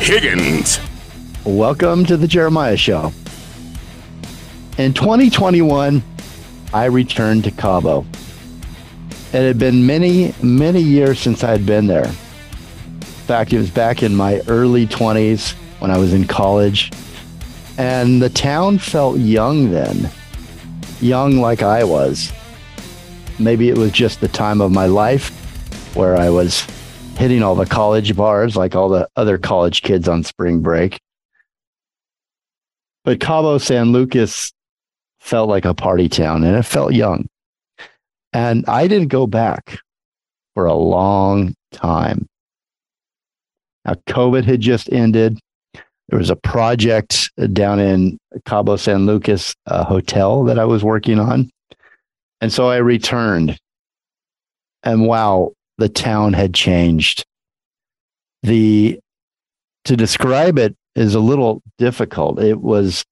Higgins. Welcome to the Jeremiah Show. In 2021, I returned to Cabo. It had been many, many years since I had been there. In fact, it was back in my early 20s when I was in college. And the town felt young then, young like I was. Maybe it was just the time of my life where I was hitting all the college bars like all the other college kids on spring break. But Cabo San Lucas felt like a party town and it felt young. And I didn't go back for a long time. Now, COVID had just ended. There was a project down in Cabo San Lucas a hotel that I was working on. And so I returned. And wow, the town had changed. The to describe it is a little difficult. It was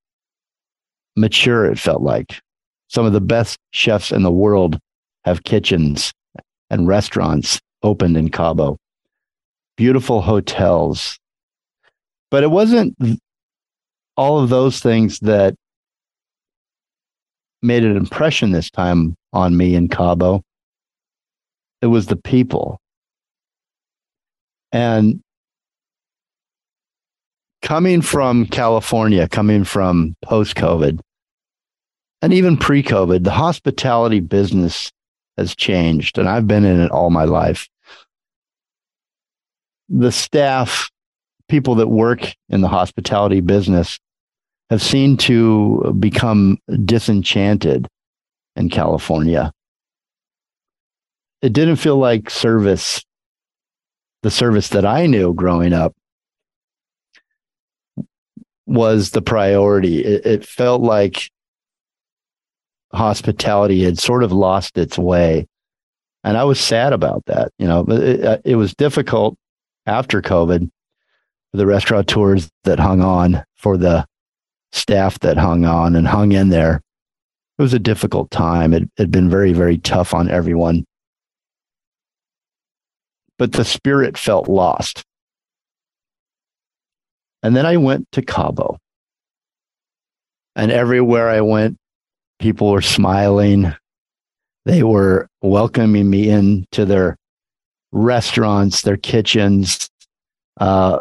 mature, it felt like. Some of the best chefs in the world have kitchens and restaurants opened in Cabo. Beautiful hotels. But it wasn't all of those things that made an impression this time on me in Cabo it was the people. And coming from California, coming from post COVID, and even pre COVID, the hospitality business has changed, and I've been in it all my life. The staff, people that work in the hospitality business, have seemed to become disenchanted in California it didn't feel like service, the service that I knew growing up was the priority. It, it felt like hospitality had sort of lost its way. And I was sad about that. You know, it, uh, it was difficult after COVID for the restaurateurs that hung on, for the staff that hung on and hung in there. It was a difficult time. It had been very, very tough on everyone but the spirit felt lost. And then I went to Cabo. And everywhere I went, people were smiling. They were welcoming me into their restaurants, their kitchens. Uh,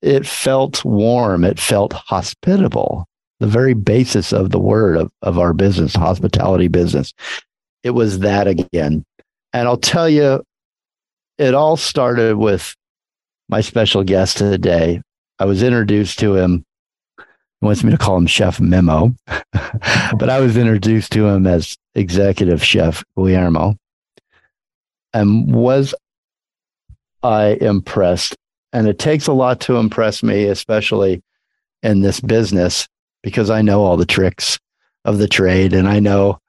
it felt warm. It felt hospitable. The very basis of the word of, of our business, hospitality business. It was that again. And I'll tell you, it all started with my special guest today. I was introduced to him. He wants me to call him Chef Memo, but I was introduced to him as Executive Chef Guillermo. And was I impressed? And it takes a lot to impress me, especially in this business, because I know all the tricks of the trade and I know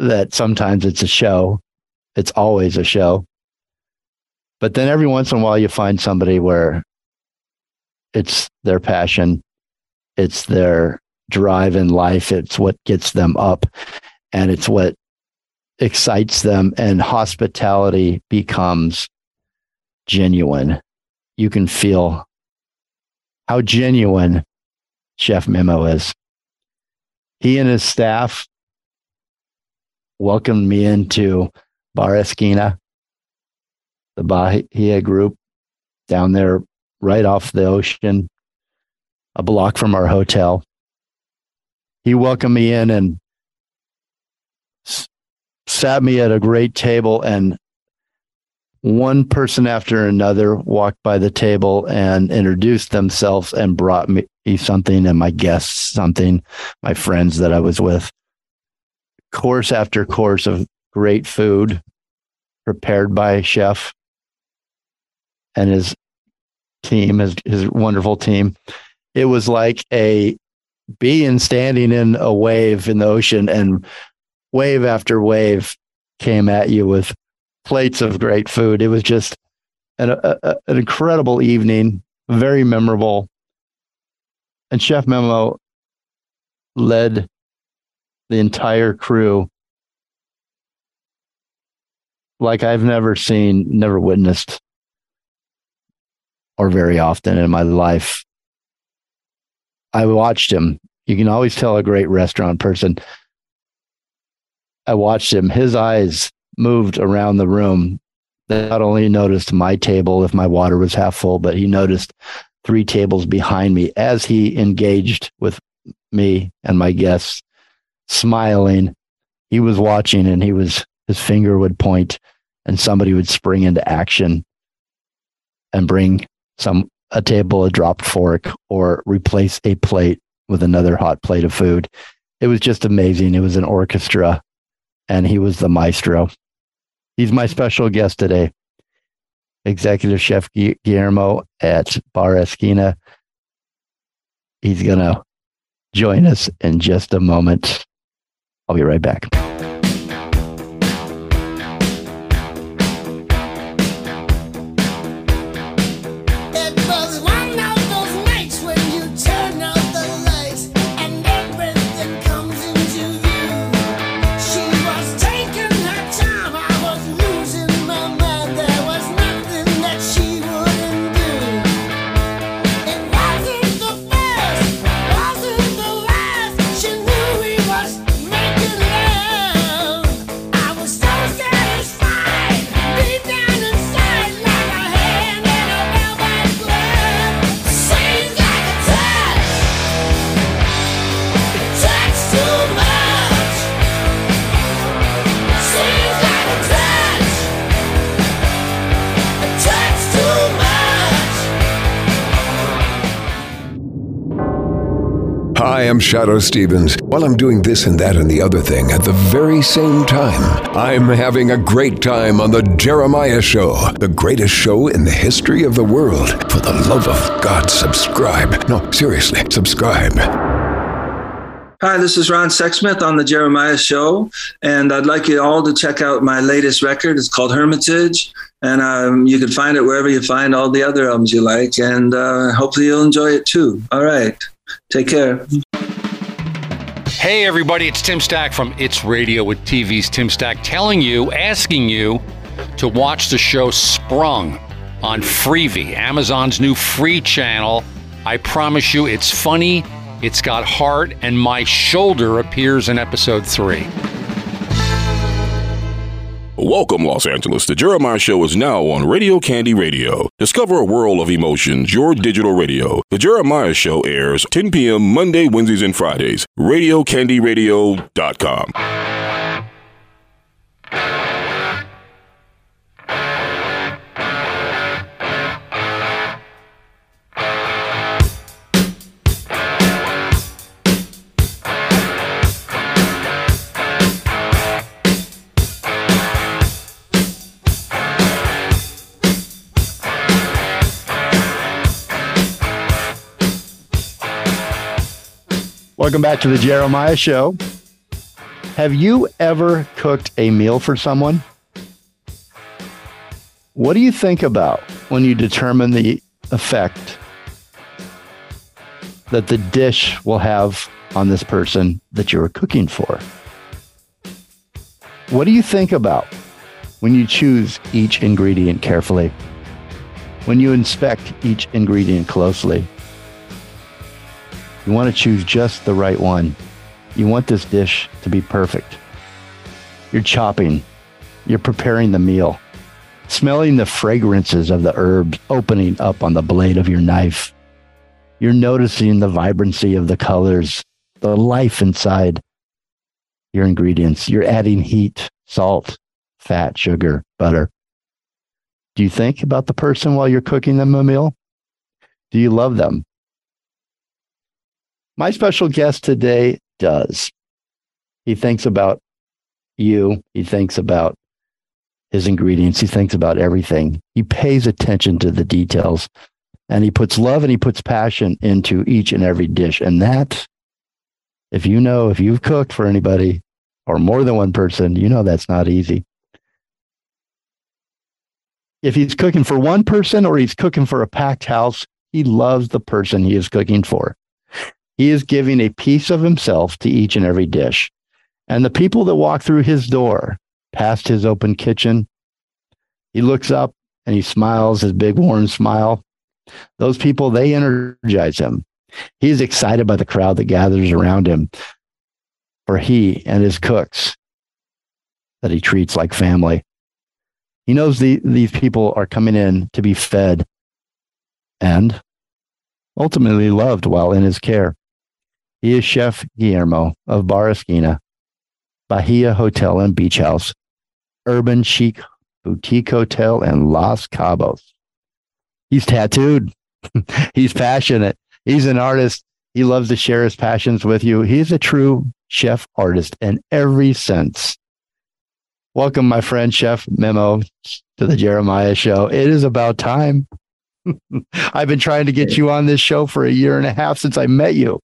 that sometimes it's a show. It's always a show. But then every once in a while, you find somebody where it's their passion, it's their drive in life, it's what gets them up, and it's what excites them. And hospitality becomes genuine. You can feel how genuine Chef Memo is. He and his staff welcomed me into Bar Esquina, the Bahia group down there right off the ocean, a block from our hotel. he welcomed me in and s- sat me at a great table and one person after another walked by the table and introduced themselves and brought me something and my guests something, my friends that I was with. Course after course of great food prepared by chef and his team, his, his wonderful team. It was like a being standing in a wave in the ocean and wave after wave came at you with plates of great food. It was just an, a, an incredible evening, very memorable. And Chef Memo led the entire crew like I've never seen, never witnessed, or very often in my life. I watched him. You can always tell a great restaurant person. I watched him. His eyes moved around the room. They not only noticed my table if my water was half full, but he noticed three tables behind me as he engaged with me and my guests, smiling. He was watching and he was, his finger would point and somebody would spring into action and bring some, a table, a dropped fork, or replace a plate with another hot plate of food. It was just amazing. It was an orchestra and he was the maestro. He's my special guest today, Executive Chef Guillermo at Bar Esquina. He's going to join us in just a moment. I'll be right back. Hi, I'm Shadoe Stevens. While I'm doing this and that and the other thing at the very same time, I'm having a great time on The Jeremiah Show, the greatest show in the history of the world. For the love of God, subscribe. No, seriously, subscribe. Hi, this is Ron Sexsmith on The Jeremiah Show, and I'd like you all to check out my latest record. It's called Hermitage, and um, you can find it wherever you find all the other albums you like, and uh, hopefully you'll enjoy it too. All right. Take care. Hey, everybody, it's Tim Stack from It's Radio with TV's Tim Stack telling you, asking you to watch the show Sprung on Freevee, Amazon's new free channel. I promise you, it's funny, it's got heart, and my shoulder appears in episode three. Welcome, Los Angeles. The Jeremiah Show is now on Radio Candy Radio. Discover a world of emotions, your digital radio. The Jeremiah Show airs 10 p.m. Monday, Wednesdays, and Fridays. RadioCandyRadio.com. Welcome back to the Jeremiah Show. Have you ever cooked a meal for someone? What do you think about when you determine the effect that the dish will have on this person that you're cooking for? What do you think about when you choose each ingredient carefully? When you inspect each ingredient closely? You want to choose just the right one. You want this dish to be perfect. You're chopping, you're preparing the meal, smelling the fragrances of the herbs opening up on the blade of your knife. You're noticing the vibrancy of the colors the life inside your ingredients. You're adding heat, salt, fat, sugar, butter. Do you think about the person while you're cooking them a meal? Do you love them? My special guest today does. He thinks about you, he thinks about his ingredients, he thinks about everything. He pays attention to the details and he puts love and he puts passion into each and every dish. And that, if you know, if you've cooked for anybody or more than one person, you know that's not easy. If he's cooking for one person or he's cooking for a packed house, he loves the person he is cooking for. He is giving a piece of himself to each and every dish. And the people that walk through his door, past his open kitchen, he looks up and he smiles his big warm smile. Those people, they energize him. He is excited by the crowd that gathers around him for he and his cooks that he treats like family. He knows the, these people are coming in to be fed and ultimately loved while in his care. He is Chef Guillermo of Bar Esquina, Bahia Hotel and Beach House, Urban Chic Boutique Hotel in Los Cabos. He's tattooed. He's passionate. He's an artist. He loves to share his passions with you. He's a true chef artist in every sense. Welcome, my friend, Chef Memo, to the Jeremiah Show. It is about time. I've been trying to get you on this show for a year and a half since I met you.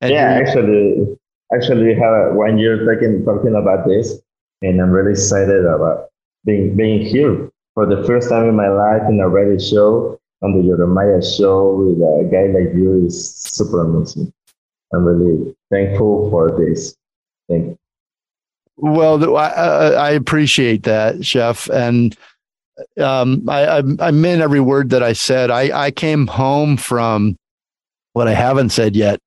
And yeah, actually, actually, we have one year talking talking about this, and I'm really excited about being being here for the first time in my life in a radio show on the Jeremiah show with a guy like you is super amazing. I'm really thankful for this. Thank you. Well, I, I appreciate that, Chef, and um, I, I, I meant every word that I said. I, I came home from what I haven't said yet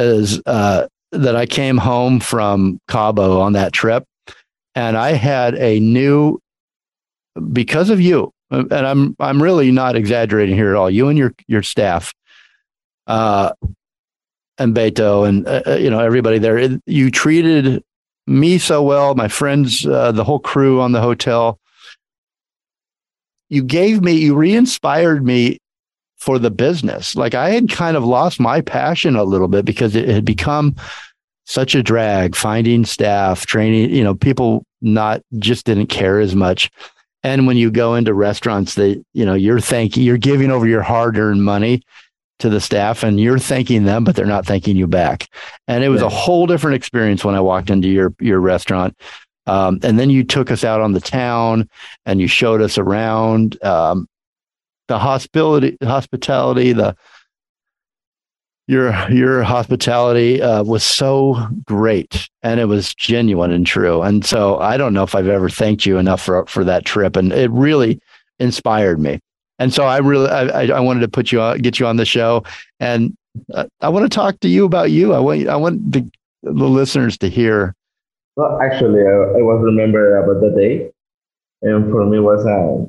is uh, that I came home from Cabo on that trip, and I had a new because of you. And I'm I'm really not exaggerating here at all. You and your your staff. Uh, and Beto and uh, uh, you know everybody there. You treated me so well, my friends, uh, the whole crew on the hotel. You gave me, you re-inspired me for the business. Like I had kind of lost my passion a little bit because it had become such a drag finding staff, training, you know, people not just didn't care as much. And when you go into restaurants, they, you know, you're thanking, you're giving over your hard earned money to the staff and you're thanking them, but they're not thanking you back. And it was a whole different experience when I walked into your, your restaurant. Um, and then you took us out on the town and you showed us around um, the hospitality, hospitality, the, your your hospitality uh, was so great and it was genuine and true and so i don't know if i've ever thanked you enough for for that trip and it really inspired me and so I really, I, I wanted to put you on, get you on the show, and uh, I want to talk to you about you. I want, I want the, the listeners to hear. Well, actually, I, I was remember about the day, and for me was a, uh,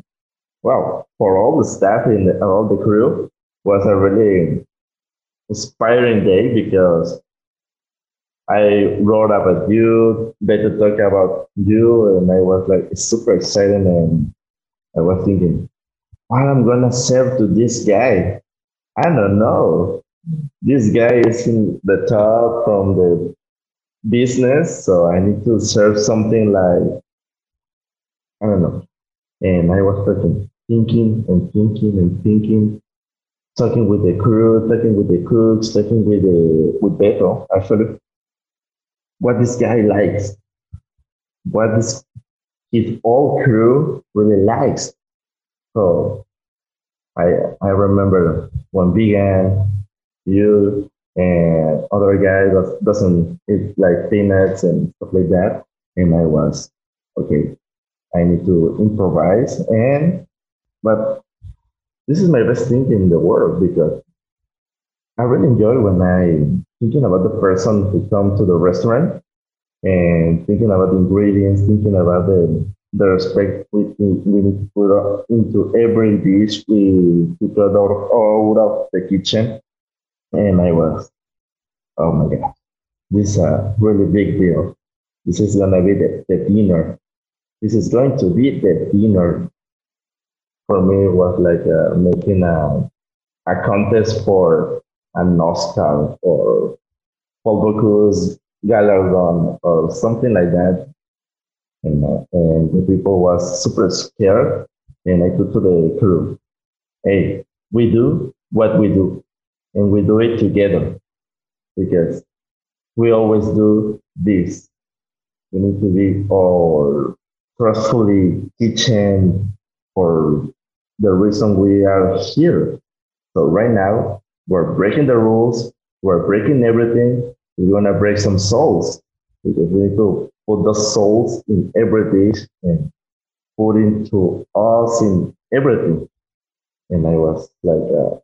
well, for all the staff and all the crew was a really inspiring day because I wrote about you, better talk about you, and I was like super excited, and I was thinking, what I'm gonna serve to this guy. I don't know. This guy is in the top from the business, so I need to serve something like I don't know. And I was talking, thinking and thinking and thinking, talking with the crew, talking with the cooks, talking with the with Beto, actually. What this guy likes, what this his whole crew really likes. So I I remember when began you and other guy that doesn't eat like peanuts and stuff like that. And I was okay, I need to improvise and but this is my best thing in the world because I really enjoy when I thinking about the person who come to the restaurant and thinking about the ingredients, thinking about the the respect we, we need to put into every dish we put out, out of the kitchen. And I was, oh my God, this is a really big deal. This is going to be the, the dinner. This is going to be the dinner. For me, was like uh, making a, a contest for an Oscar or Paul Bocuse Galardon or something like that. And, uh, and the people was super scared. And I took to the crew, hey, we do what we do and we do it together because we always do this. We need to be all trustfully teaching for the reason we are here. So right now, we're breaking the rules, we're breaking everything. We're gonna break some souls because we need to put the souls in every dish and put into us in everything. And I was like, uh,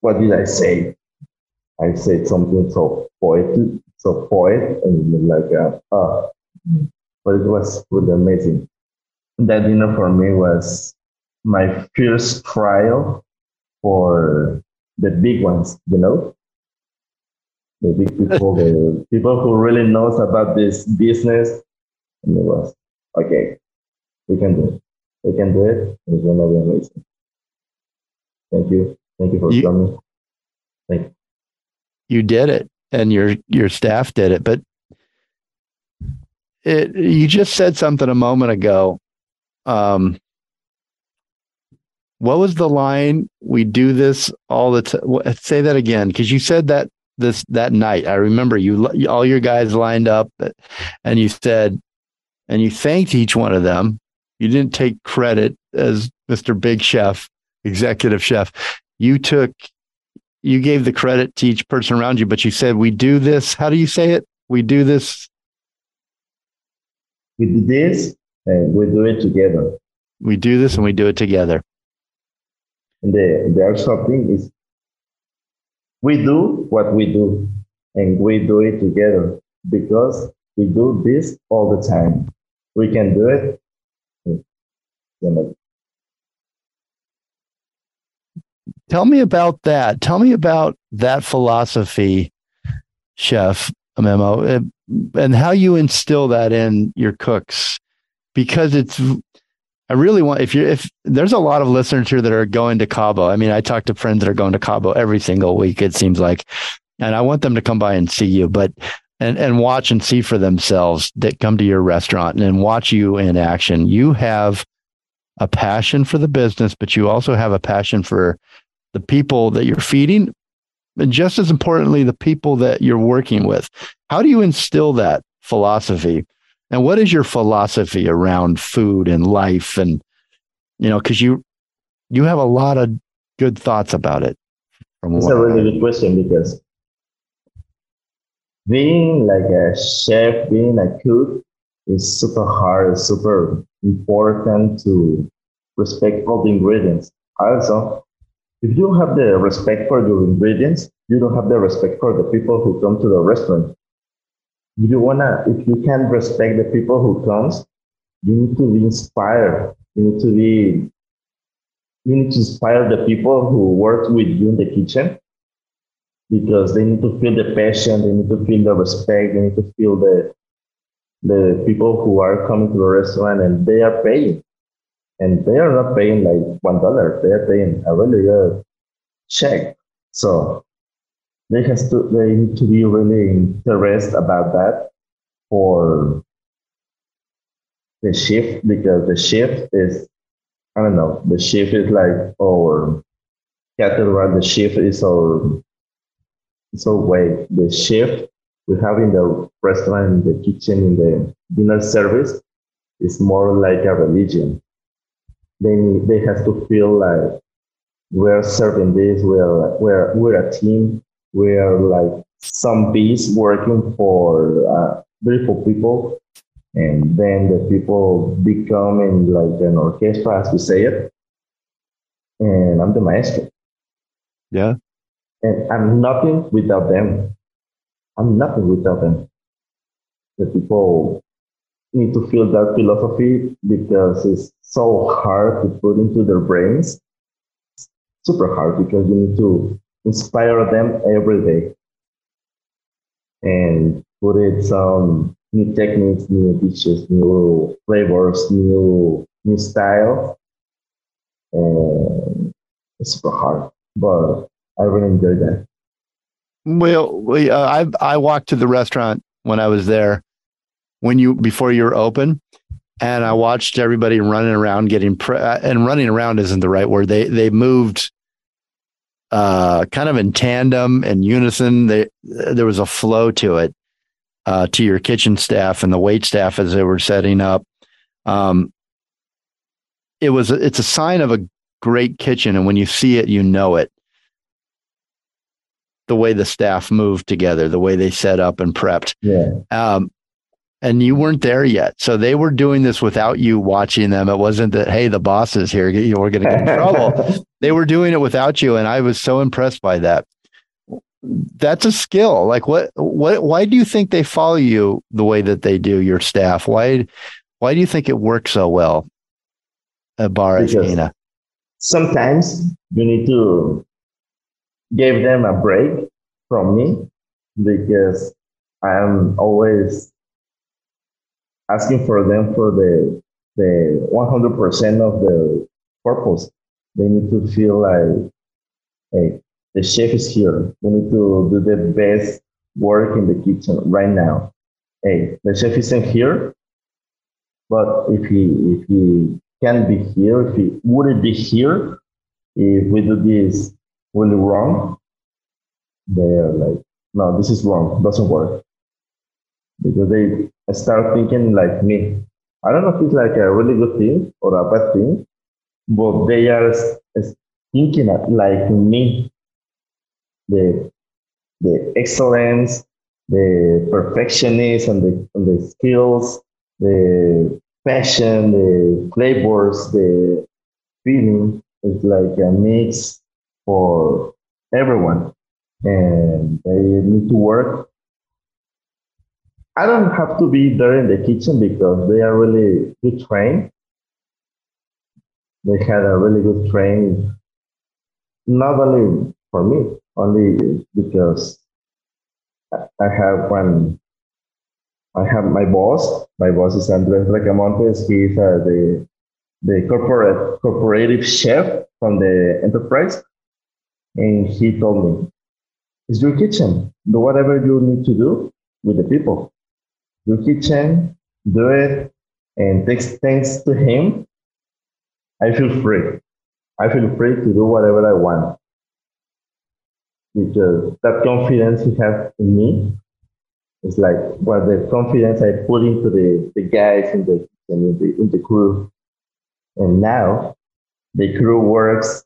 what did I say? I said something so poetic, so poet, and like, uh, uh, but it was really amazing. That dinner for me was my first trial for the big ones, you know, the big people, the people who really knows about this business. And it was okay. We can do it. We can do it. It's gonna be amazing. Thank you. Thank you for you, coming. Thank you you did it and your your staff did it but it you just said something a moment ago um what was the line we do this all the time say that again because you said that this that night i remember you all your guys lined up and you said and you thanked each one of them you didn't take credit as mr big chef executive chef you took you gave the credit to each person around you, but you said, we do this. How do you say it? We do this. We do this and we do it together. We do this and we do it together. And the, the actual thing is we do what we do and we do it together because we do this all the time. We can do it. You know, Tell me about that. Tell me about that philosophy, Chef Memo, and how you instill that in your cooks. Because it's, I really want, if you're, if there's a lot of listeners here that are going to Cabo. I mean, I talk to friends that are going to Cabo every single week, it seems like. And I want them to come by and see you, but, and, and watch and see for themselves that come to your restaurant and watch you in action. You have a passion for the business, but you also have a passion for the people that you're feeding, and just as importantly, the people that you're working with. How do you instill that philosophy? And what is your philosophy around food and life? And, you know, because you, you have a lot of good thoughts about it. It's a really good question because being like a chef, being a cook is super hard, it's super important to respect all the ingredients. Also, if you don't have the respect for your ingredients, you don't have the respect for the people who come to the restaurant. You wanna, if you can't respect the people who comes, you need to be inspired. You need to be, you need to inspire the people who work with you in the kitchen because they need to feel the passion, they need to feel the respect, they need to feel the the people who are coming to the restaurant and they are paying and they are not paying like one dollar; they are paying a really good check. So they has to they need to be really interested about that for the shift because the shift is I don't know the shift is like our cathedral. The shift is our our way. The shift we have in the restaurant, in the kitchen, in the dinner service is more like a religion they they have to feel like we're serving this, we're we're we're a team, we're like some bees working for uh, beautiful people, and then the people become in like an orchestra, as we say it. And I'm the maestro. Yeah. And I'm nothing without them. I'm nothing without them. The people need to feel that philosophy because it's so hard to put into their brains. Super hard because you need to inspire them every day. and put in some new techniques, new dishes, new flavors, new new style. And it's super hard, but I really enjoyed that. Well, we, uh, I I walked to the restaurant when I was there when you before you were open, and I watched everybody running around getting pre- uh, and running around isn't the right word. They they moved uh, kind of in tandem and unison. They, there was a flow to it uh, to your kitchen staff and the wait staff as they were setting up. Um, it was it's a sign of a great kitchen, and when you see it, you know it. The way the staff moved together, the way they set up and prepped. Yeah. Um, and you weren't there yet. So they were doing this without you watching them. It wasn't that, hey, the boss is here, you we're going to get in trouble. They were doing it without you. And I was so impressed by that. That's a skill. Like what, what, why do you think they follow you the way that they do your staff? Why, why do you think it works so well uh, at Bar? Sometimes you need to give them a break from me because I'm always asking for them for the the 100% of the purpose. They need to feel like, hey, the chef is here. We need to do the best work in the kitchen right now. Hey, the chef isn't here, but if he if he can be here, if he wouldn't be here, if we do this really wrong, they're like, no, this is wrong, doesn't work. Because they start thinking like me. I don't know if it's like a really good thing or a bad thing, but they are thinking like me. The the excellence, the perfectionist, and the and the skills, the passion, the flavors, the feeling is like a mix for everyone, and they need to work I don't have to be there in the kitchen because they are really good trained. They had a really good training, not only for me, only because I have one. I have my boss. My boss is Andres Recamontes. He's uh, the the corporate corporative chef from the enterprise, and he told me, "It's your kitchen. Do whatever you need to do with the people." your kitchen, do it, and thanks, thanks to him, I feel free. I feel free to do whatever I want. Because that confidence he has in me is like well the confidence I put into the, the guys in the in the in the crew. And now the crew works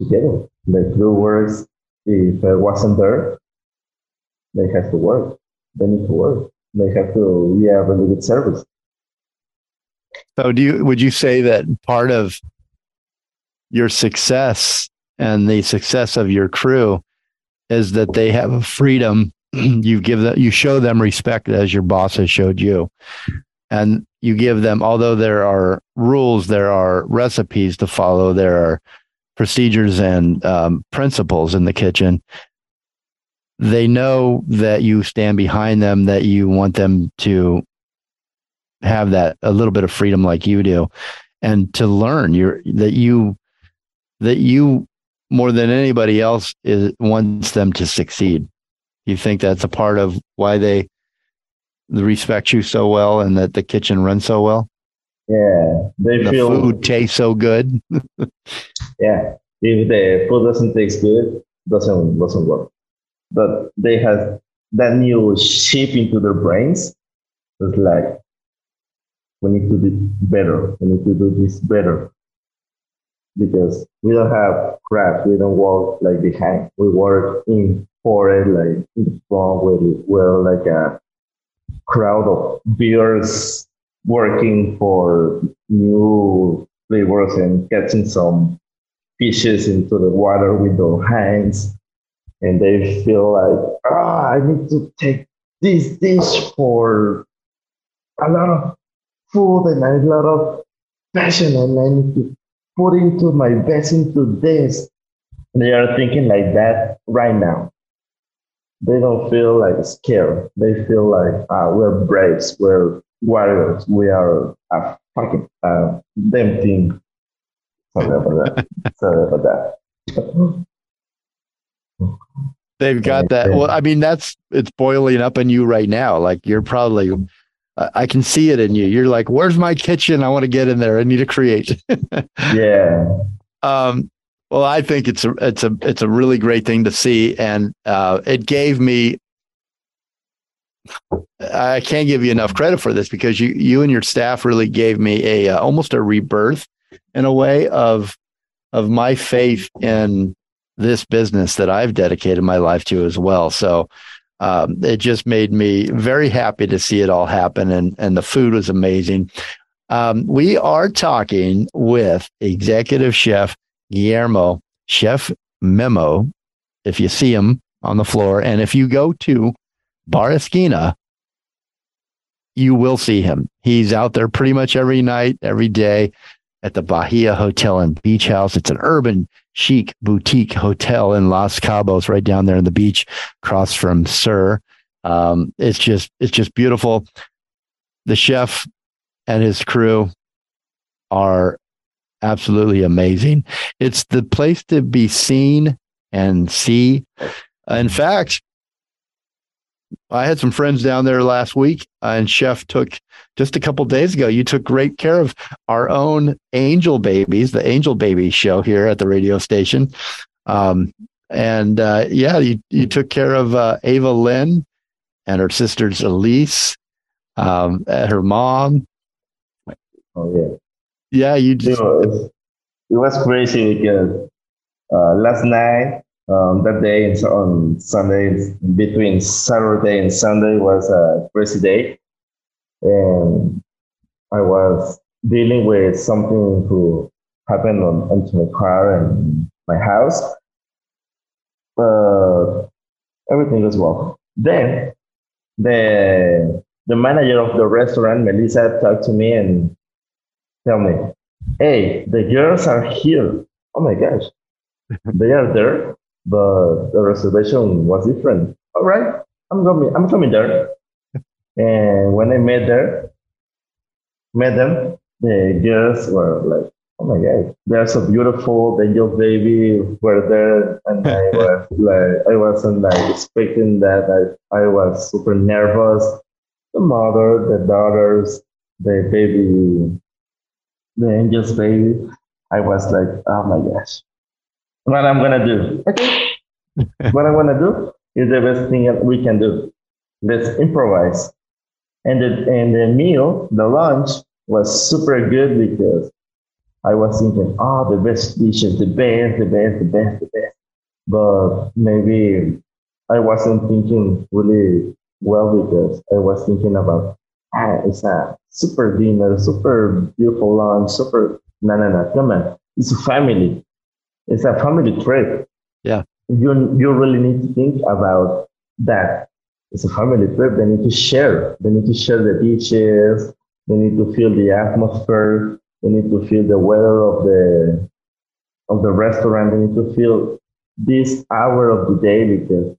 together. The crew works if I wasn't there, they have to work. They need to work they have to we have really good service. So do you would you say that part of your success and the success of your crew is that they have a freedom. You give them you show them respect as your boss has showed you. And you give them although there are rules there are recipes to follow there are procedures and um, principles in the kitchen they know that you stand behind them, that you want them to have that a little bit of freedom like you do and to learn. You're that you that you more than anybody else is wants them to succeed you think that's a part of why they respect you so well and that the kitchen runs so well yeah they the feel food tastes so good yeah if the food doesn't taste good doesn't doesn't work but they have that new chip into their brains. It's like, we need to do better. We need to do this better. Because we don't have craft. We don't work like behind. We work in for it, like in front. We, we're like a crowd of beers working for new flavors and catching some fishes into the water with our hands and they feel like, ah, I need to take this dish for a lot of food and a lot of passion, and I need to put into my best into this. And they are thinking like that right now. they don't feel like scared. They feel like uh, we're braves, we're warriors, we are a fucking uh, damn team. Sorry about that. Sorry about that. They've got that. Well, I mean, that's it's boiling up in you right now. Like you're probably, I can see it in you. You're like, "Where's my kitchen? I want to get in there. I need to create." yeah. Um, well, I think it's a it's a it's a really great thing to see, and uh, it gave me. I can't give you enough credit for this because you you and your staff really gave me a uh, almost a rebirth in a way of of my faith in this business that I've dedicated my life to as well. So um, it just made me very happy to see it all happen, and and the food was amazing. Um, we are talking with executive chef Guillermo Chef Memo. If you see him on the floor, and if you go to Bar Esquina, you will see him. He's out there pretty much every night, every day at the Bahia Hotel and Beach House. It's an urban chic boutique hotel in Los Cabos, right down there on the beach, across from Sur. Um, it's just it's just beautiful. The chef and his crew are absolutely amazing. It's the place to be seen and see. In fact, I had some friends down there last week, and Chef took just a couple days ago. You took great care of our own angel babies, the Angel Baby show here at the radio station. Um, and uh, yeah, you, you took care of uh, Ava Lynn and her sisters Elise, um, her mom. Oh yeah, yeah. You just it was, it was crazy because uh, last night um, that day on Sunday, between Saturday and Sunday was a crazy day. And I was dealing with something who happened on, onto my car and my house. But everything was well. Then the the manager of the restaurant, Melissa, talked to me and tell me, hey, the girls are here. Oh my gosh. they are there but the reservation was different. All right, I'm coming. I'm coming there. and when I met there, met them, the girls were like, "Oh my god, they're so beautiful." The young baby were there, and I was like, I wasn't like expecting that. I I was super nervous. The mother, the daughters, the baby, the angel's baby. I was like, "Oh my gosh, what I'm gonna do. Okay. what I'm gonna do is the best thing we can do. Let's improvise. And the and the meal, the lunch was super good because I was thinking, oh, the best dishes, the best, the best, the best, the best. But maybe I wasn't thinking really well because I was thinking about ah, it's a super dinner, super beautiful lunch, super no no no, come on. It's a family. It's a family trip. Yeah. You, you really need to think about that. It's a family trip. They need to share. They need to share the beaches. They need to feel the atmosphere. They need to feel the weather of the of the restaurant. They need to feel this hour of the day because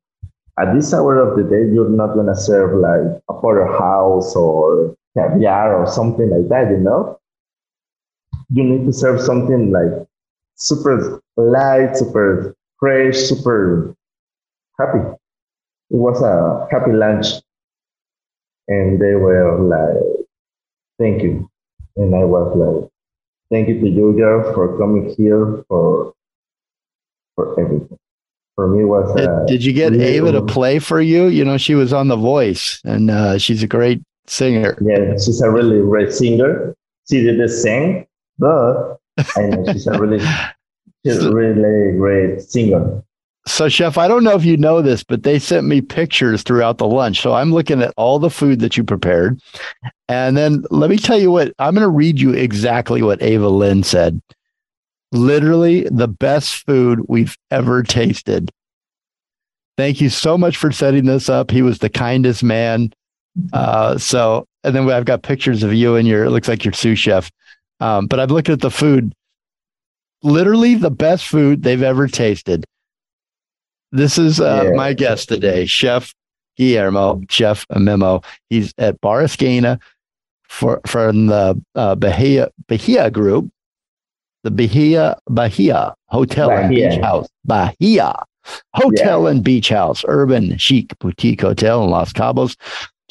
at this hour of the day you're not gonna serve like a porterhouse or caviar or something like that, you know? You need to serve something like super light, super fresh, super happy. It was a happy lunch. And they were like, thank you. And I was like, thank you to you, girl, for coming here for for everything. For me, was did, uh, did you get Ava to play for you? You know, she was on The Voice, and uh, she's a great singer. Yeah, she's a really great singer. She didn't sing, but I know she's a really She's a really great singer. So, Chef, I don't know if you know this, but they sent me pictures throughout the lunch. So I'm looking at all the food that you prepared. And then let me tell you what, I'm going to read you exactly what Ava Lynn said. Literally the best food we've ever tasted. Thank you so much for setting this up. He was the kindest man. Uh, so, and then I've got pictures of you and your, it looks like your sous chef. Um, but I've looked at the food literally the best food they've ever tasted. This is uh, Yeah. my guest today, Chef Guillermo, Chef Memo. He's at Bar Esquina for from the uh, Bahia Bahia Group, the Bahia Bahia Hotel and Beach House, Bahia Hotel and Beach House, urban chic boutique hotel in Los Cabos.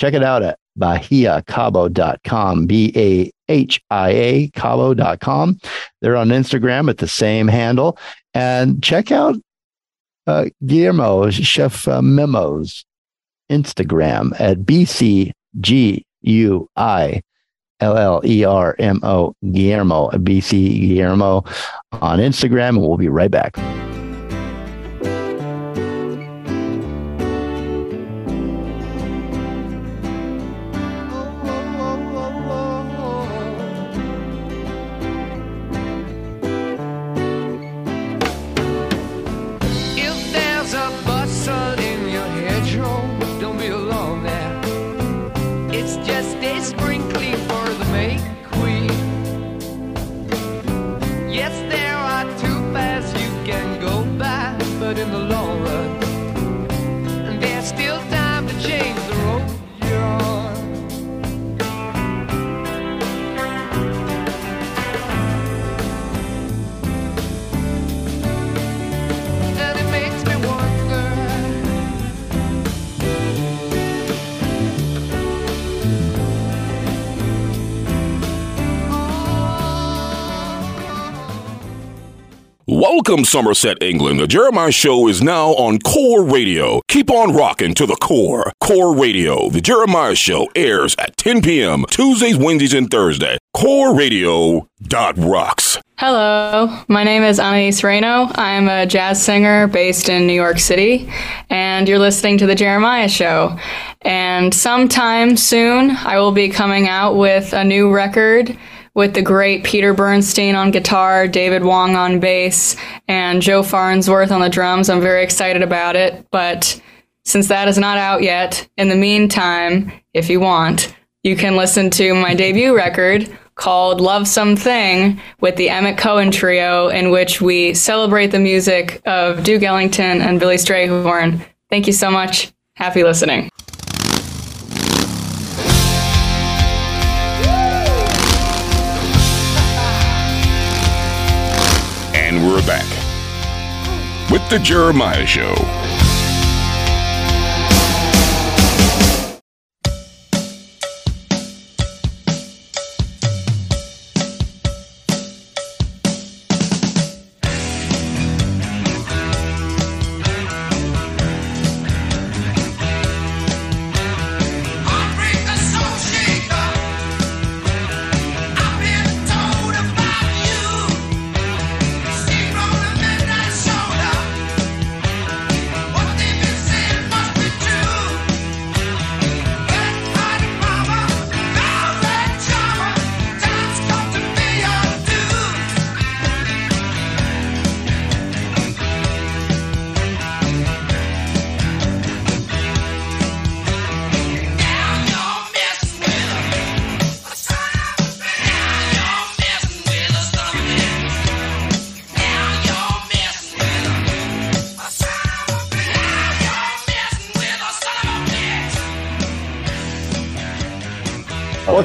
Check it out at bahiacabo.com, B A H I A Cabo.com. They're on Instagram at the same handle. And check out uh, Guillermo, Chef uh, Memos, Instagram at BCGUI. L L E R M O Guillermo, BC Guillermo on Instagram, and we'll be right back. Welcome, Somerset, England. The Jeremiah Show is now on Core Radio. Keep on rocking to the core. Core Radio. The Jeremiah Show airs at 10 p.m. Tuesdays, Wednesdays, and Thursday. Core Radio dot rocks. Hello, my name is Anais Reno. I'm a jazz singer based in New York City, and you're listening to The Jeremiah Show. And sometime soon, I will be coming out with a new record with the great Peter Bernstein on guitar, David Wong on bass, and Joe Farnsworth on the drums. I'm very excited about it, but since that is not out yet, in the meantime, if you want, you can listen to my debut record called Love Something with the Emmet Cohen Trio, in which we celebrate the music of Duke Ellington and Billy Strayhorn. Thank you so much. Happy listening. And we're back with The Jeremiah Show.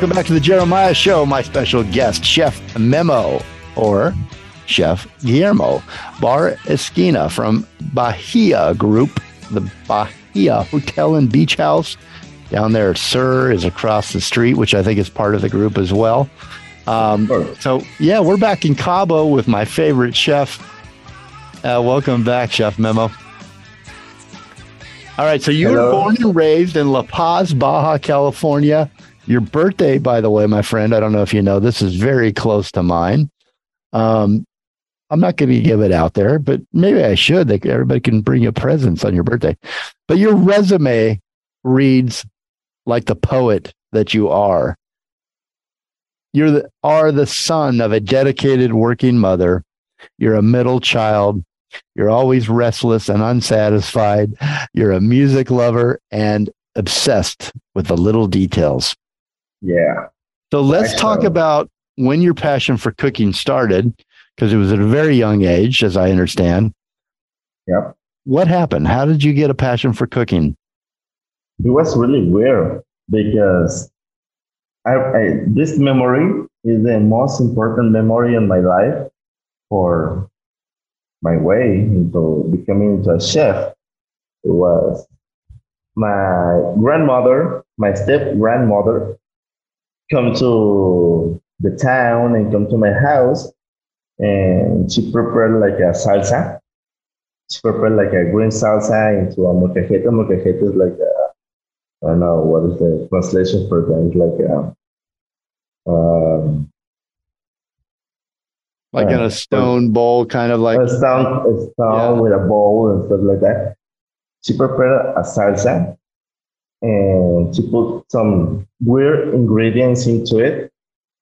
Welcome back to the Jeremiah Show. My special guest, Chef Memo or Chef Guillermo Bar Esquina from Bahia Group, the Bahia Hotel and Beach House. Down there, Sir is across the street, which I think is part of the group as well. Um, Sure. so, yeah, we're back in Cabo with my favorite chef. Uh, welcome back, Chef Memo. All right, so you were born and raised in La Paz, Baja California. Your birthday, by the way, my friend, I don't know if you know, this is very close to mine. Um, I'm not going to give it out there, but maybe I should. Like everybody can bring you presents on your birthday. But your resume reads like the poet that you are. You the, are the son of a dedicated working mother. You're a middle child. You're always restless and unsatisfied. You're a music lover and obsessed with the little details. Yeah. So let's Right, talk so- about when your passion for cooking started, because it was at a very young age, as I understand. Yep. what happened? How did you get a passion for cooking? it was really weird because I, I this memory is the most important memory in my life for my way into becoming into a chef. It was my grandmother, my step grandmother, come to the town and come to my house, and she prepared like a salsa. She prepared like a green salsa into a molcajete. Molcajete is like a I don't know what is the translation for that. It's like a, um, Like in Uh, a stone bowl, kind of like a stone, a stone Yeah. with a bowl and stuff like that. She prepared a salsa and she put some weird ingredients into it.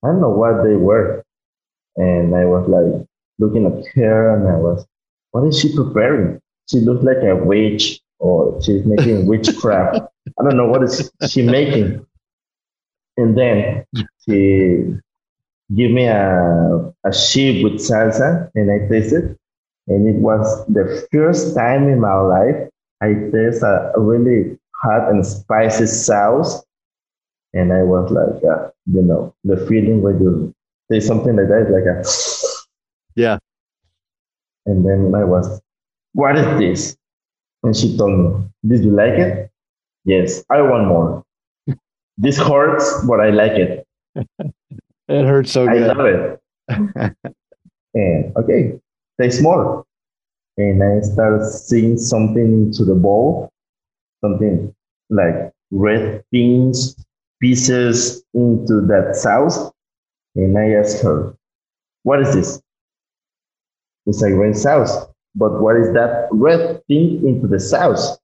I don't know what they were. And I was like looking at her and I was, what is she preparing? She looks like a witch or she's making witchcraft. I don't know what is she making. And then she give me a, a sheep with salsa and I tasted. And it was the first time in my life I taste a really hot and spicy sauce. And I was like, uh, you know, the feeling when you taste something like that, like a, Yeah. And then I was, what is this? And she told me, did you like it? Yes, I want more. this hurts, but I like it. it hurts so I good. love it. and okay, taste more. And I started seeing something into the bowl, something like red beans pieces into that sauce. And I asked her, What is this? It's a green sauce. But what is that red thing into the sauce?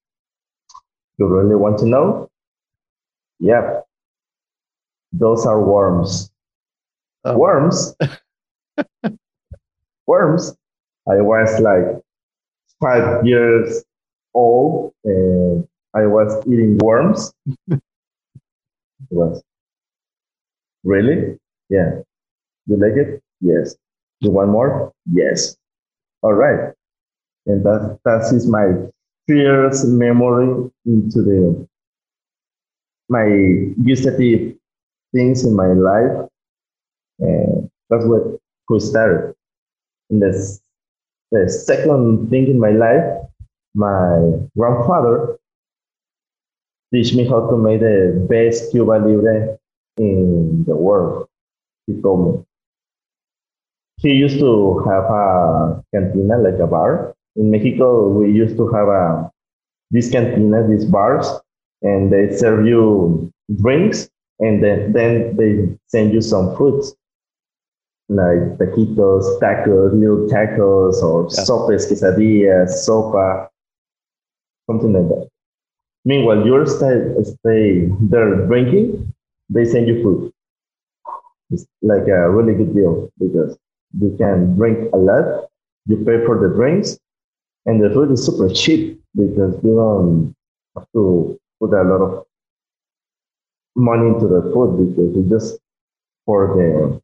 You really want to know? Yep. Those are worms. Oh. Worms? worms? I was like five years old and I was eating worms. It was really? Yeah. You like it? Yes. You want more? Yes. All right. And that that is my first memory into the my gustative things in my life. And that's what who started. And the, the second thing in my life, my grandfather teach me how to make the best Cuba Libre in the world. He told me. He used to have a cantina, like a bar. In Mexico, we used to have a this cantina, these bars, and they serve you drinks, and then, then they send you some foods like taquitos, tacos, little tacos, or Yeah. sopes, quesadillas, sopa, something like that. Meanwhile, you're stay, stay there drinking, they send you food. It's like a really good deal because you can drink a lot, you pay for the drinks, and the food is super cheap because you don't have to put a lot of money into the food because it's just for the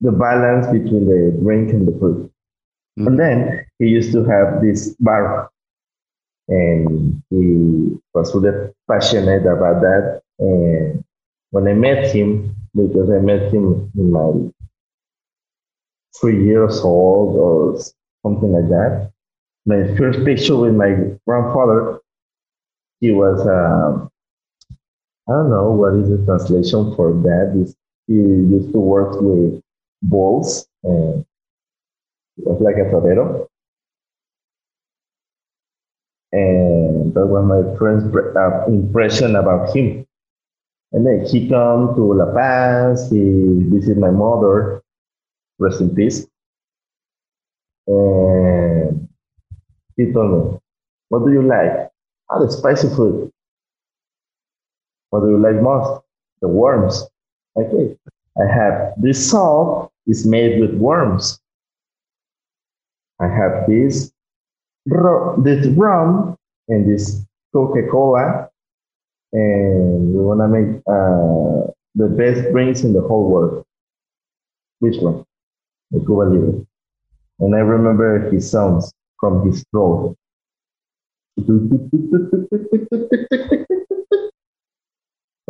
the balance between the drink and the food. Mhm. And then he used to have this bar, Eh, and he was really passionate about eh, that. And when I met him, because I met him in my three years old or something like that, my first picture with my grandfather, he was, um, I don't know what is the translation for that. He used to work with bulls and eh, was like a torero. And that was my first uh, impression about him. And then he come to La Paz, he visited my mother, rest in peace. And he told me, what do you like? Ah, the spicy food. What do you like most? The worms. Okay. I have this salt is made with worms. I have this this rum and this Coca-Cola, and we wanna make uh, the best drinks in the whole world. Which one? The Cuba Libre. And I remember his sounds from his throat.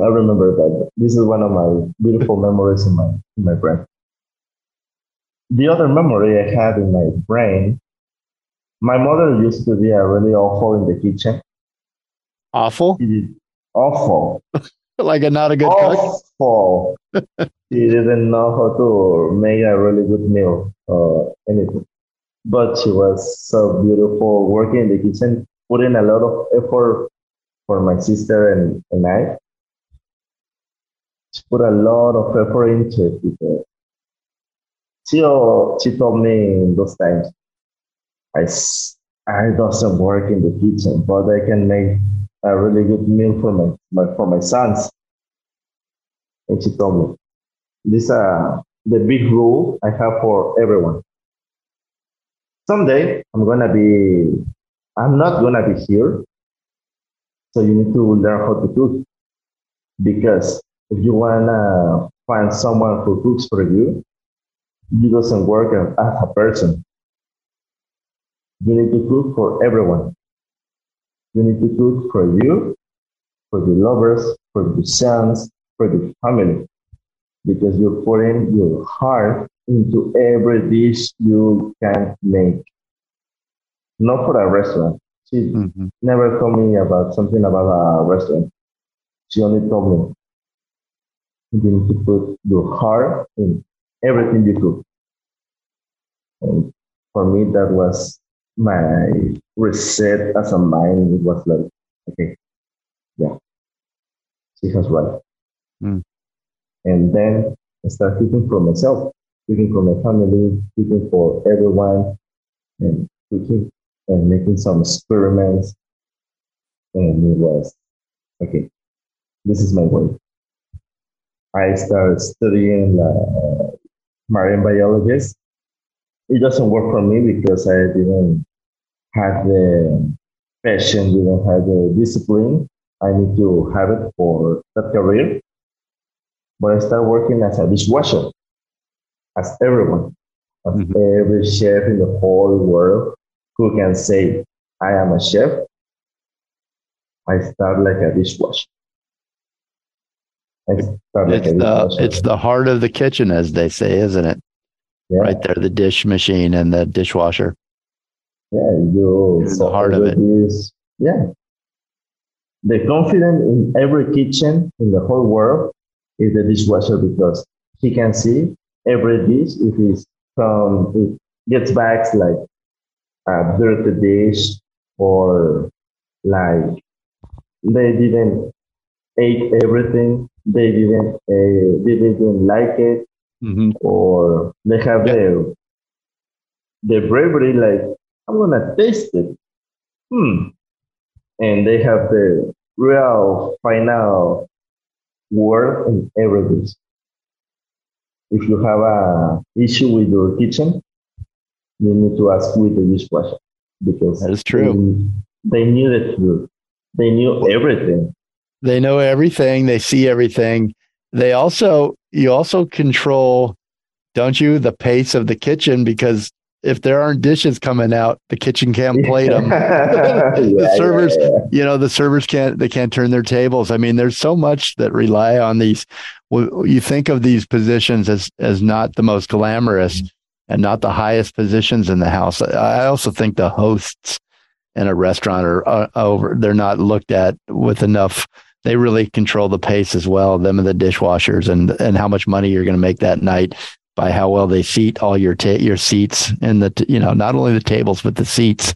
I remember that. This is one of my beautiful memories in my in my brain. The other memory I have in my brain, my mother used to be a really awful in the kitchen. Awful, awful, like a not a good cook. awful. she didn't know how to make a really good meal or anything. But she was so beautiful working in the kitchen, putting a lot of effort for my sister and, and I. She put a lot of effort into it she, she told me those times, I, I doesn't work in the kitchen, but I can make a really good meal for my, my for my sons. And she told me, this uh the big rule I have for everyone. Someday I'm gonna be I'm not gonna be here. So you need to learn how to cook. Because if you wanna find someone who cooks for you, you doesn't work as a person. You need to cook for everyone. You need to cook for you, for the lovers, for the sons, for the family because you're putting your heart into every dish you can make. Not for a restaurant. She Mhm. never told me about something about a restaurant. She only told me you need to put your heart in everything you cook. And for me, that was my reset as a mind. It was like, okay, yeah, she has right. Mm. And then I start cooking for myself, cooking for my family, cooking for everyone, and cooking and making some experiments. And it was okay. This is my way. I started studying uh, marine biologist. It doesn't work for me because I didn't have the passion, didn't have the discipline. I need to have it for that career. But I started working as a dishwasher, as everyone, as Mhm. every chef in the whole world who can say, I am a chef. I start like a dishwasher. I start like It's a the dishwasher. it's the heart of the kitchen, as they say, isn't it? Yeah. Right there, the dish machine and the dishwasher. Yeah, you the so heart of it. Is, yeah. The confidence in every kitchen in the whole world is the dishwasher because he can see every dish if it's from it gets back like a dirty dish or like they didn't ate everything they didn't uh, they didn't like it Mhm. or they have the the bravery like I'm gonna taste it. Hmm. And they have the real final word in everything. If you have a issue with your kitchen, you need to ask with the dishwasher because That is true. They, they knew the truth. They knew everything. They know everything. They see everything. They also you also control, don't you, the pace of the kitchen? Because if there aren't dishes coming out, the kitchen can't plate them. the servers- you know the servers can't they can't turn their tables. I mean there's so much that rely on these you think of these positions as as not the most glamorous and not the highest positions in the house. I also think the hosts in a restaurant are uh, over they're not looked at with enough they really control the pace as well them and the dishwashers and and how much money you're going to make that night by how well they seat all your ta- your seats and the t- you know not only the tables but the seats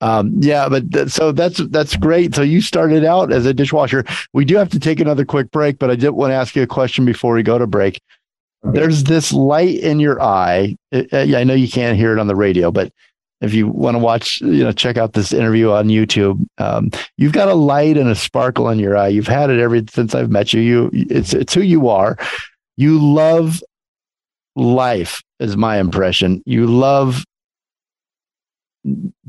um, yeah, but th- so that's that's great. So you started out as a dishwasher. We do have to take another quick break, but I did want to ask you a question before we go to break. There's this light in your eye. Uh, uh, yeah, I know you can't hear it on the radio, but if you want to watch, you know, check out this interview on YouTube. Um, you've got a light and a sparkle in your eye. You've had it ever since I've met you. You, it's it's who you are. You love life, is my impression. You love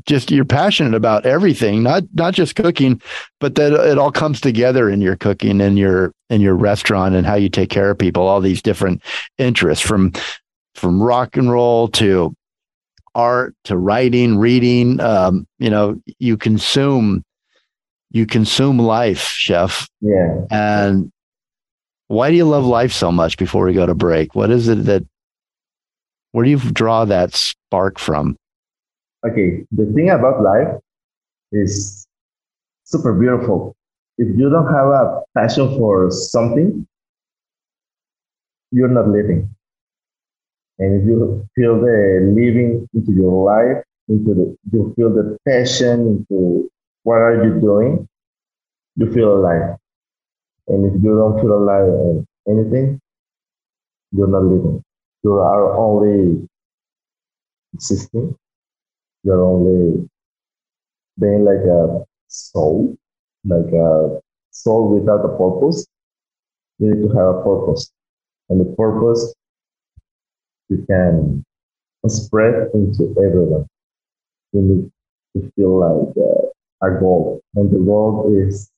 just you're passionate about everything, not not just cooking, but that it all comes together in your cooking and your in your restaurant and how you take care of people. All these different interests from from rock and roll to art to writing, reading. Um, you know, you consume you consume life, chef. Yeah. And why do you love life so much before we go to break? What is it that where do you draw that spark from? Okay. The thing about life is super beautiful. If you don't have a passion for something, you're not living. And if you feel the living into your life, into the you feel the passion into what are you doing, you feel alive. And if you don't feel alive in anything, you're not living. You are only existing. You're only being like a soul, like a soul without a purpose. You need to have a purpose. And the purpose you can spread into everyone. You need to feel like uh, a goal. And the goal is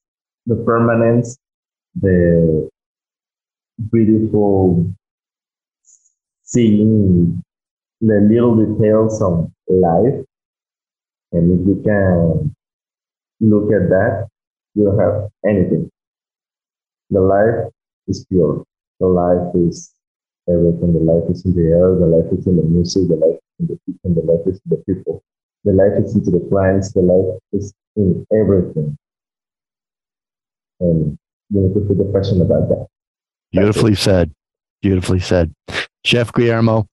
the permanence, the beautiful seeing the little details of life. And if you can look at that, you don't have anything. The life is pure. The life is everything. The life is in the air. The life is in the music. The life is in the kitchen. The life is in the people. The life is into the plants. The life is in everything. And you need to feel the passion about that. Beautifully said. Beautifully said. Chef Guillermo,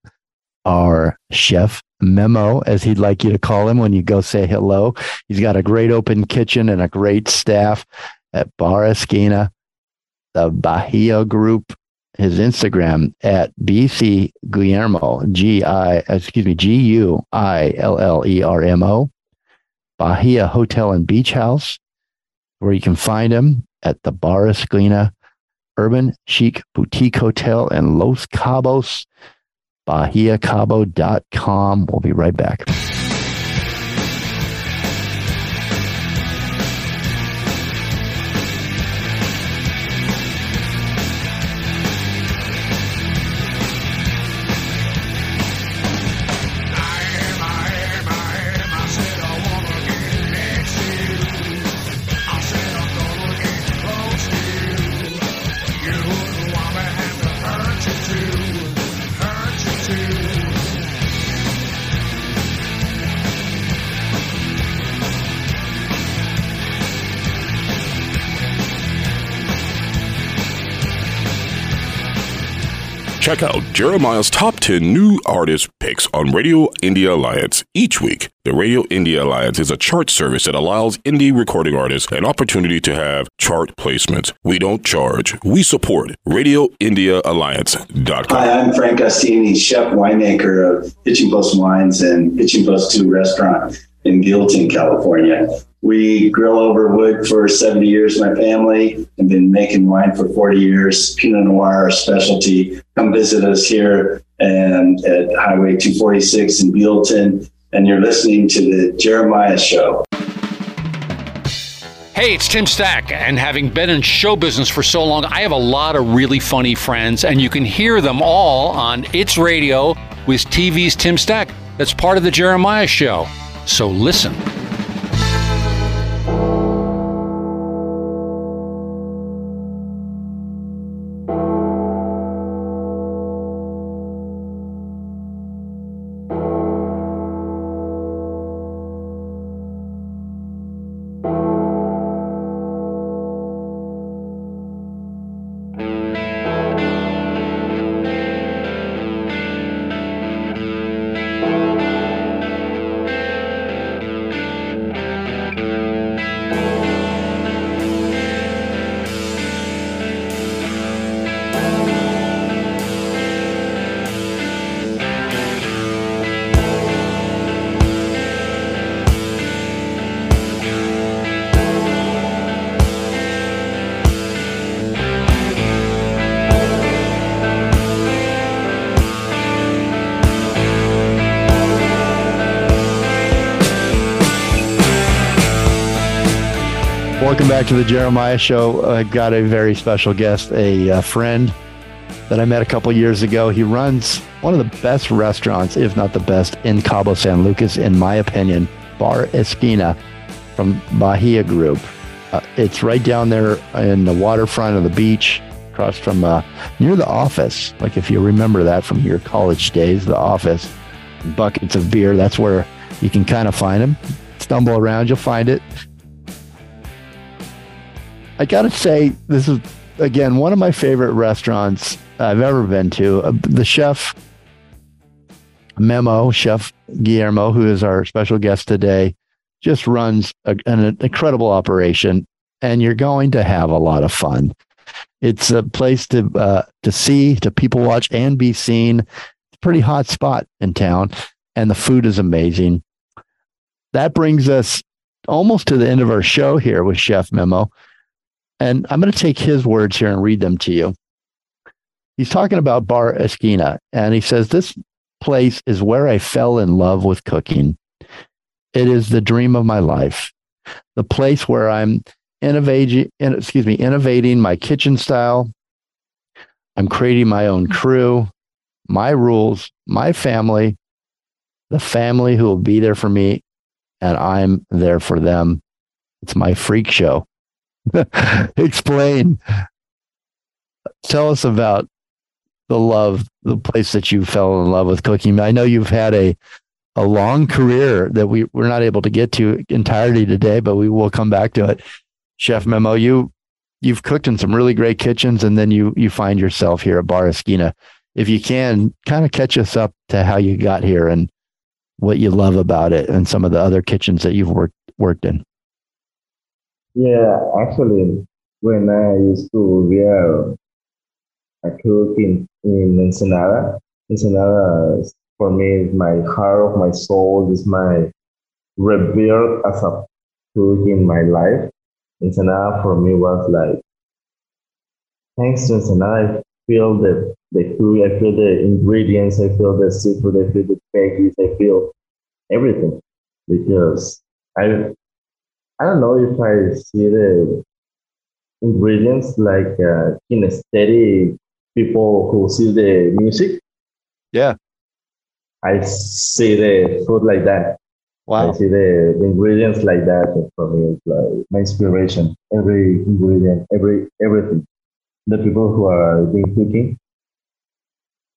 our chef Memo, as he'd like you to call him when you go say hello. He's got a great open kitchen and a great staff at Bar Esquina, the Bahia Group. His Instagram at BC Guillermo, G I, uh, excuse me, G U I L L E R M O, Bahia Hotel and Beach House, where you can find him at the Bar Esquina Urban Chic Boutique Hotel in Los Cabos, BahiaCabo.com. We'll be right back. Check out Jeremiah's top 10 new artist picks on Radio Indie Alliance each week. The Radio Indie Alliance is a chart service that allows indie recording artists an opportunity to have chart placements. We don't charge, we support RadioIndieAlliance.com. Hi, I'm Frank Ostini, chef winemaker of Hitching Post Wines and Hitching Post 2 restaurant in Buellton, California. We grill over wood for 70 years, my family, and been making wine for 40 years. Pinot Noir, our specialty. Come visit us here and at Highway 246 in Buellton. And you're listening to the Jeremiah Show. Hey, it's Tim Stack, and having been in show business for so long, I have a lot of really funny friends, and you can hear them all on It's Radio with TV's Tim Stack. That's part of the Jeremiah Show. So listen. Back to the Jeremiah Show. I've got a very special guest, a, uh friend that I met a couple years ago. He runs one of the best restaurants, if not the best, in Cabo San Lucas, in my opinion, Bar Esquina from Bahia Group. Uh, it's right down there in the waterfront of the beach, across from uh, near the office. Like if you remember that from your college days, the office, buckets of beer. That's where you can kind of find them. Stumble around, you'll find it. I gotta say, this is again one of my favorite restaurants I've ever been to. Uh, the chef Memo, Chef Guillermo, who is our special guest today, just runs a, an incredible operation, and you're going to have a lot of fun. It's a place to uh, to see, to people watch, and be seen. It's a pretty hot spot in town, and the food is amazing. That brings us almost to the end of our show here with Chef Memo. And I'm going to take his words here and read them to you. He's talking about Bar Esquina, and he says, This place is where I fell in love with cooking. It is the dream of my life, the place where I'm innovating, excuse me, innovating my kitchen style. I'm creating my own crew, my rules, my family, the family who will be there for me, and I'm there for them. It's my freak show. Explain. Tell us about the love, the place that you fell in love with cooking. I know you've had a a long career that we we're not able to get to entirety today, but we will come back to it. Chef Memo, you you've cooked in some really great kitchens, and then you you find yourself here at Bar Esquina. If you can, kind of catch us up to how you got here and what you love about it, and some of the other kitchens that you've worked worked in. Yeah, actually, when I used to be a, cook in, in Ensenada, Ensenada is, for me is my heart of my soul, is my rebirth as a cook in my life. Ensenada for me was like, thanks to Ensenada, I feel the, the food, I feel the ingredients, I feel the seafood, I feel the veggies, I feel everything. Because I I don't know if I see the ingredients like uh, kinesthetic people who see the music. Yeah. I see the food like that. Wow. I see the, the ingredients like that. And for me, like my inspiration. Every ingredient, every everything. The people who are doing cooking.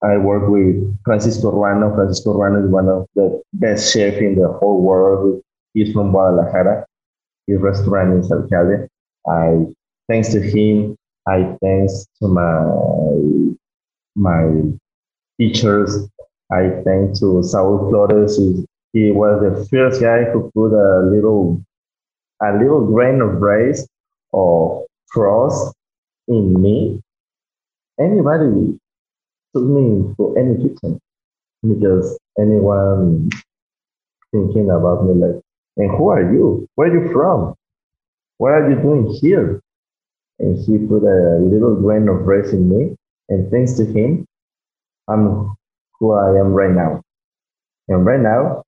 I work with Francisco Ruano. Francisco Ruano is one of the best chef in the whole world. He's from Guadalajara his restaurant in Salcade. I thanks to him, I thanks to my my teachers. I thank to Saul Flores. He, he was the first guy who put a little a little grain of rice or trust in me. Anybody took me to any kitchen because anyone thinking about me like and who are you? Where are you from? What are you doing here? And he put a little grain of rice in me. And thanks to him, I'm who I am right now. And right now,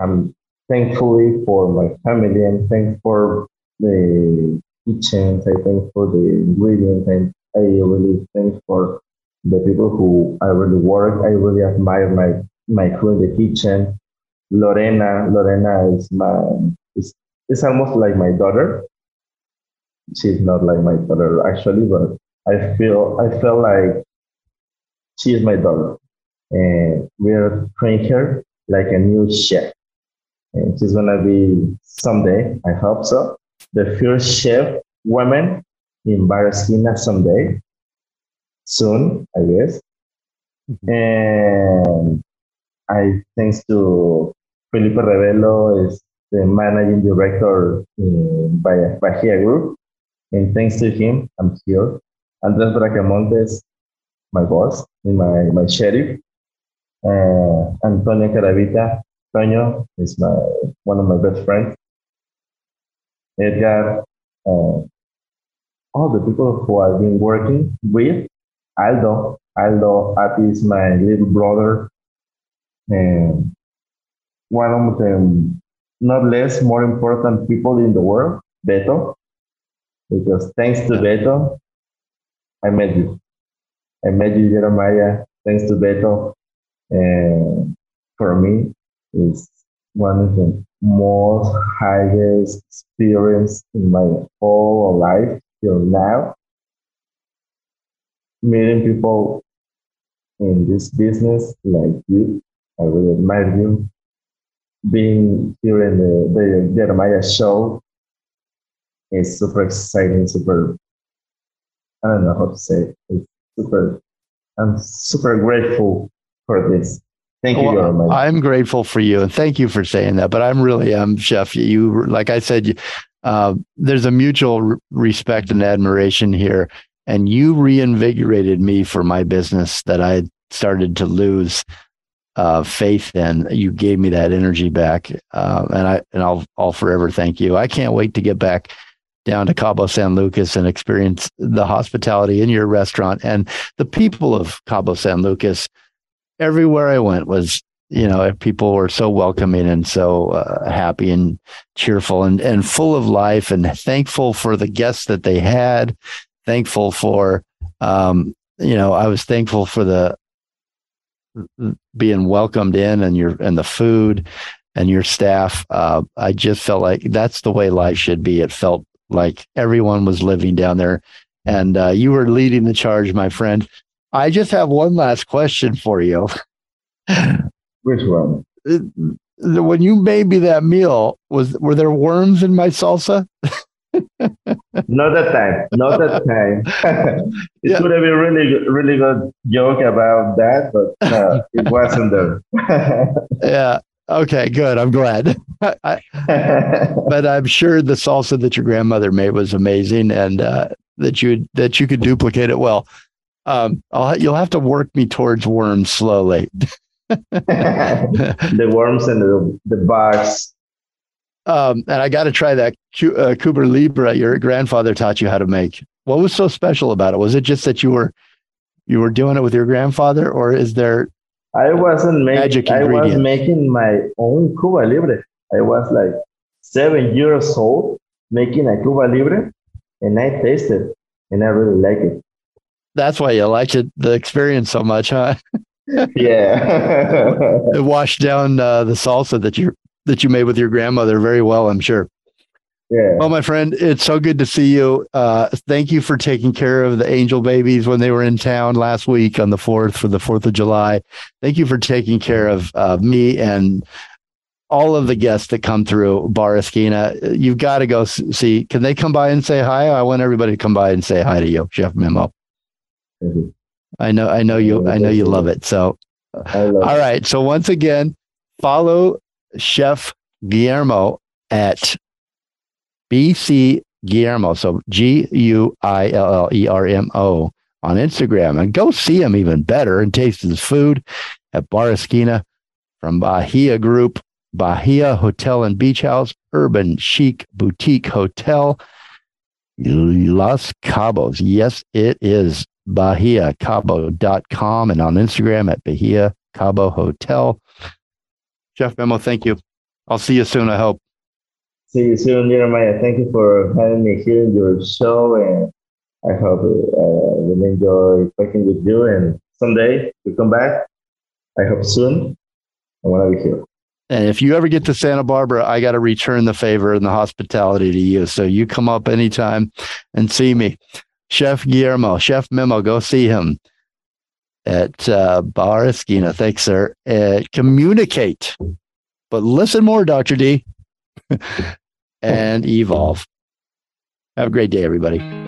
I'm thankfully for my family and thank for the kitchens. I thank for the ingredients. And I really thank for the people who I really work. I really admire my, my crew in the kitchen. Lorena, Lorena is my is, is almost like my daughter. She's not like my daughter actually, but I feel I feel like she is my daughter, and we're training her like a new chef, and she's gonna be someday. I hope so. The first chef woman in Bar Esquina someday, soon, I guess. Mm-hmm. And I thanks to Felipe Revelo is the managing director in Bahia, Group. And thanks to him, I'm here. Andres Bracamontes, my boss, my, my sheriff. Uh, Antonio Caravita, Toño is my one of my best friends. Edgar, uh, all the people who I've been working with. Aldo, Aldo, Ati is my little brother. And one of the um, not less more important people in the world, Beto, because thanks to Beto, I met you. I met you, Jeremiah. Thanks to Beto, and for me, it's one of the most highest experience in my whole life till now. Meeting people in this business like you, I really admire you. Being here in the, the Jeremiah show is super exciting, super, I don't know how to say it. It's super, I'm super grateful for this. Thank you, Well, I'm grateful for you, and thank you for saying that. But I'm really, um, Chef. You, like I said, you- uh, there's a mutual r- respect and admiration here, and you reinvigorated me for my business that I started to lose uh, faith in. You gave me that energy back, uh, and I and I'll I'll forever thank you. I can't wait to get back down to Cabo San Lucas and experience the hospitality in your restaurant and the people of Cabo San Lucas everywhere I went was, you know, people were so welcoming and so uh, happy and cheerful and, and full of life and thankful for the guests that they had. Thankful for, um, you know, I was thankful for the being welcomed in and your and the food and your staff. Uh, I just felt like that's the way life should be. It felt like everyone was living down there, and uh, you were leading the charge, my friend. I just have one last question for you. Which one? When you made me that meal, was were there worms in my salsa? Not that time. Not that time. it Yeah. could have been really, really good joke about that, but no, it wasn't there. Yeah. Okay. Good. I'm glad. I, but I'm sure the salsa that your grandmother made was amazing, and uh, that you that you could duplicate it well. Um, I'll, you'll have to work me towards worms slowly. the worms and the, the bugs. Um, and I got to try that uh, Cuba Libre your grandfather taught you how to make. What was so special about it? Was it just that you were you were doing it with your grandfather, or is there? I wasn't Magic making. I was making my own Cuba Libre. I was like seven years old making a Cuba Libre, and I tasted, and I really like it. That's why you liked it, the experience so much, huh? Yeah. It washed down uh, the salsa that you that you made with your grandmother very well, I'm sure. yeah. Well, my friend, it's so good to see you. Uh, thank you for taking care of the angel babies when they were in town last week on the 4th for the 4th of July. Thank you for taking care of uh, me and all of the guests that come through Bar Esquina. You've got to go see. Can they come by and say hi? I want everybody to come by and say hi to you, Chef Memo. You. I know, I know you, I know you love it. So, love all right. So once again, follow Chef Guillermo at BC Guillermo. So G U I L L E R M O on Instagram and go see him even better and taste his food at Bar Esquina from Bahia Group, Bahia Hotel and Beach House, Urban Chic Boutique Hotel, Los Cabos. Yes, it is BahiaCabo.com and on Instagram at Bahia Cabo Hotel. Chef Memo, thank you. I'll see you soon, I hope. See you soon, Jeremiah. Thank you for having me here in your show, and I hope uh, we'll enjoy talking with you. And someday we come back. I hope soon. I want to be here. And if you ever get to Santa Barbara, I got to return the favor and the hospitality to you. So you come up anytime and see me. Chef Guillermo, Chef Memo, go see him at uh, Bar Esquina. Thanks, sir. Uh, communicate, but listen more, Dr. D, and evolve. Have a great day, everybody.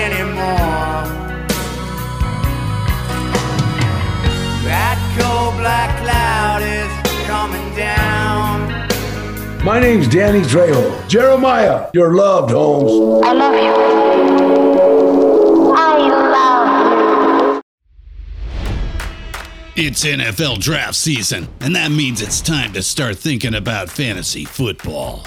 Anymore. That cold black cloud is coming down. My name's Danny Trejo. Jeremiah, you're loved, Holmes. I love you. I love you. It's NFL draft season, and that means it's time to start thinking about fantasy football.